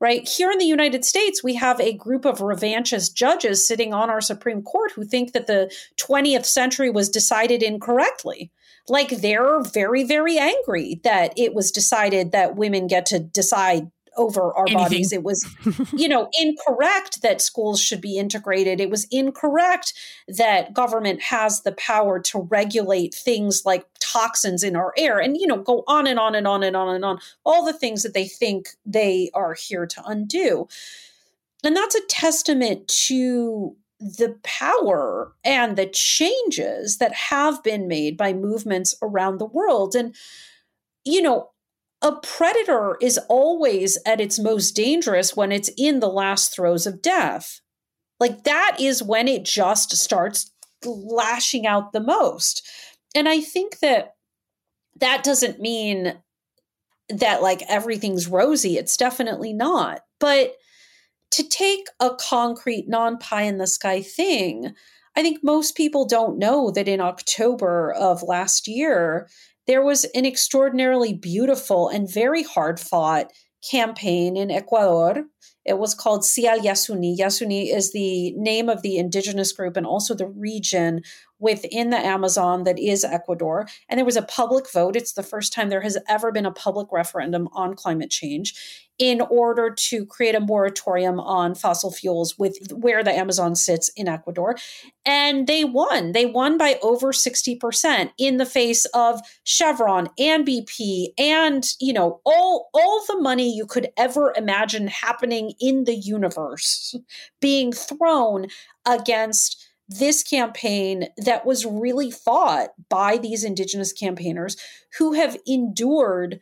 right? Here in the united states we have a group of revanchist judges sitting on our supreme court who think that the 20th century was decided incorrectly like they're very very angry that it was decided that women get to decide over our Anything. bodies. It was you know incorrect that schools should be integrated. It was incorrect that government has the power to regulate things like toxins in our air. And you know go on and on and on and on and on. All the things that they think they are here to undo. And that's a testament to the power and the changes that have been made by movements around the world. And, you know, a predator is always at its most dangerous when it's in the last throes of death. Like that is when it just starts lashing out the most. And I think that that doesn't mean that like everything's rosy. It's definitely not. But to take a concrete, non pie in the sky thing, I think most people don't know that in October of last year, there was an extraordinarily beautiful and very hard fought campaign in Ecuador. It was called Si al Yasuni. Yasuni is the name of the indigenous group and also the region within the Amazon that is Ecuador. And there was a public vote. It's the first time there has ever been a public referendum on climate change in order to create a moratorium on fossil fuels with where the Amazon sits in Ecuador. And they won. They won by over 60% in the face of Chevron and BP and, you know, all all the money you could ever imagine happening in the universe being thrown against this campaign that was really fought by these indigenous campaigners who have endured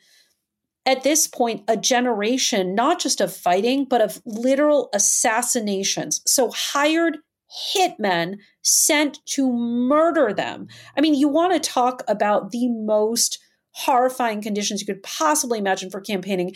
at this point a generation not just of fighting but of literal assassinations. So hired hitmen sent to murder them. I mean you want to talk about the most horrifying conditions you could possibly imagine for campaigning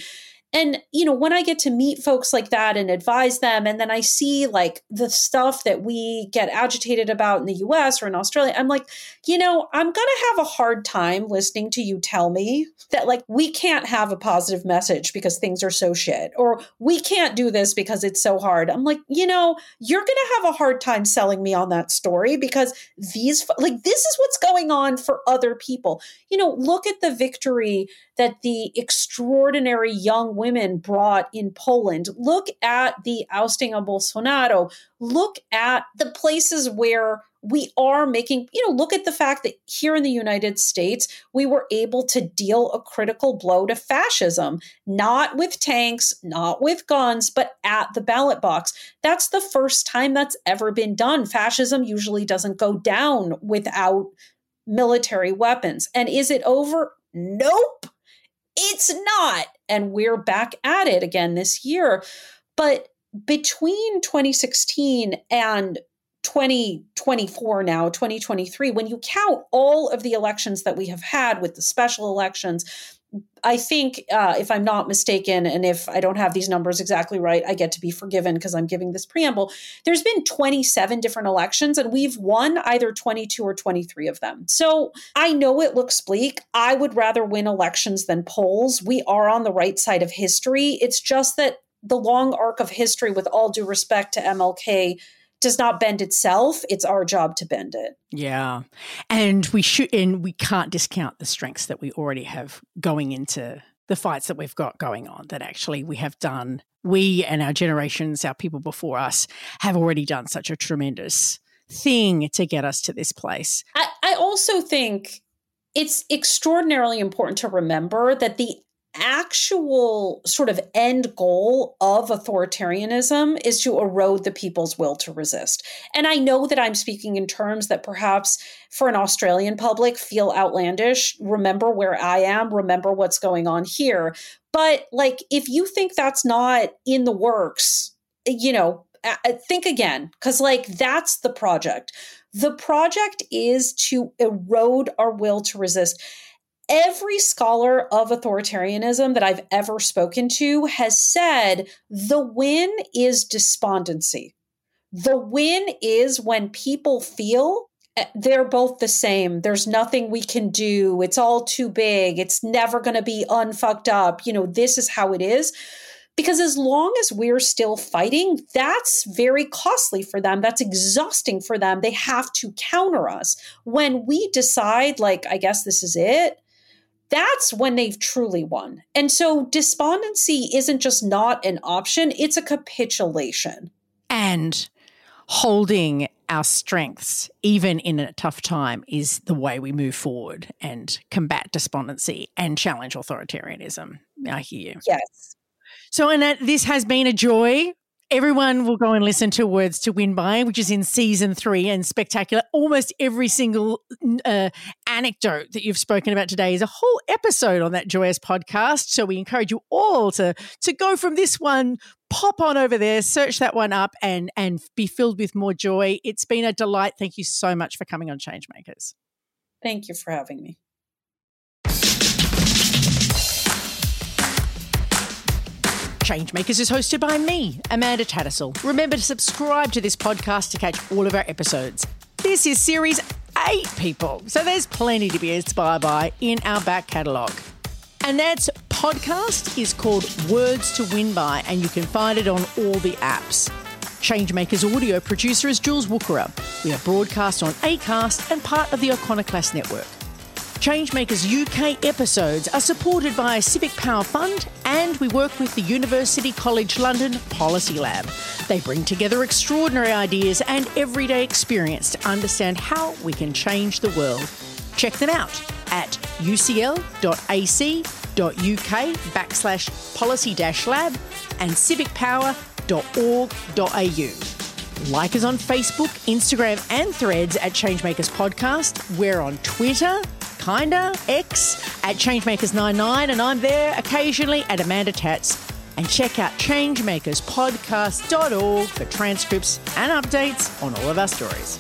and you know when i get to meet folks like that and advise them and then i see like the stuff that we get agitated about in the us or in australia i'm like you know i'm going to have a hard time listening to you tell me that like we can't have a positive message because things are so shit or we can't do this because it's so hard. I'm like you know you're going to have a hard time selling me on that story because these like this is what's going on for other people. You know look at the victory that the extraordinary young women brought in Poland. Look at the ousting of Bolsonaro. Look at the places where we are making, you know, look at the fact that here in the United States, we were able to deal a critical blow to fascism, not with tanks, not with guns, but at the ballot box. That's the first time that's ever been done. Fascism usually doesn't go down without military weapons. And is it over? Nope. It's not. And we're back at it again this year. But between 2016 and 2024 now, 2023, when you count all of the elections that we have had with the special elections, I think, uh, if I'm not mistaken, and if I don't have these numbers exactly right, I get to be forgiven because I'm giving this preamble. There's been 27 different elections, and we've won either 22 or 23 of them. So I know it looks bleak. I would rather win elections than polls. We are on the right side of history. It's just that the long arc of history, with all due respect to MLK, does not bend itself. It's our job to bend it. Yeah. And we should and we can't discount the strengths that we already have going into the fights that we've got going on that actually we have done we and our generations, our people before us have already done such a tremendous thing to get us to this place. I, I also think it's extraordinarily important to remember that the actual sort of end goal of authoritarianism is to erode the people's will to resist. And I know that I'm speaking in terms that perhaps for an Australian public feel outlandish. Remember where I am, remember what's going on here. But like if you think that's not in the works, you know, think again cuz like that's the project. The project is to erode our will to resist every scholar of authoritarianism that I've ever spoken to has said the win is despondency. The win is when people feel eh, they're both the same. There's nothing we can do. It's all too big. It's never going to be unfucked up. You know, this is how it is. Because as long as we're still fighting, that's very costly for them. That's exhausting for them. They have to counter us. When we decide, like, I guess this is it, that's when they've truly won. And so despondency isn't just not an option, it's a capitulation. And holding our strengths, even in a tough time, is the way we move forward and combat despondency and challenge authoritarianism. I hear you. Yes. So, Anat, this has been a joy everyone will go and listen to Words to Win By, which is in season three and spectacular. Almost every single uh, anecdote that you've spoken about today is a whole episode on that joyous podcast. So we encourage you all to to go from this one, pop on over there, search that one up, and and be filled with more joy. It's been a delight. Thank you so much for coming on Changemakers. Thank you for having me. Changemakers is hosted by me, Amanda Tattersall. Remember to subscribe to this podcast to catch all of our episodes. This is series eight, people, so there's plenty to be inspired by in our back catalogue. Anat's podcast is called Words to Win By, and you can find it on all the apps. Changemakers audio producer is Jules Wookera. We are broadcast on ACAST and part of the Iconoclast Network. Changemakers UK episodes are supported by Civic Power Fund and we work with the University College London Policy Lab. They bring together extraordinary ideas and everyday experience to understand how we can change the world. Check them out at ucl.ac.uk backslash policy lab and civicpower.org.au. Like us on Facebook, Instagram, and threads at Changemakers Podcast. We're on Twitter, kinda, X at Changemakers99, and I'm there occasionally at Amanda Tats. And check out changemakerspodcast.org for transcripts and updates on all of our stories.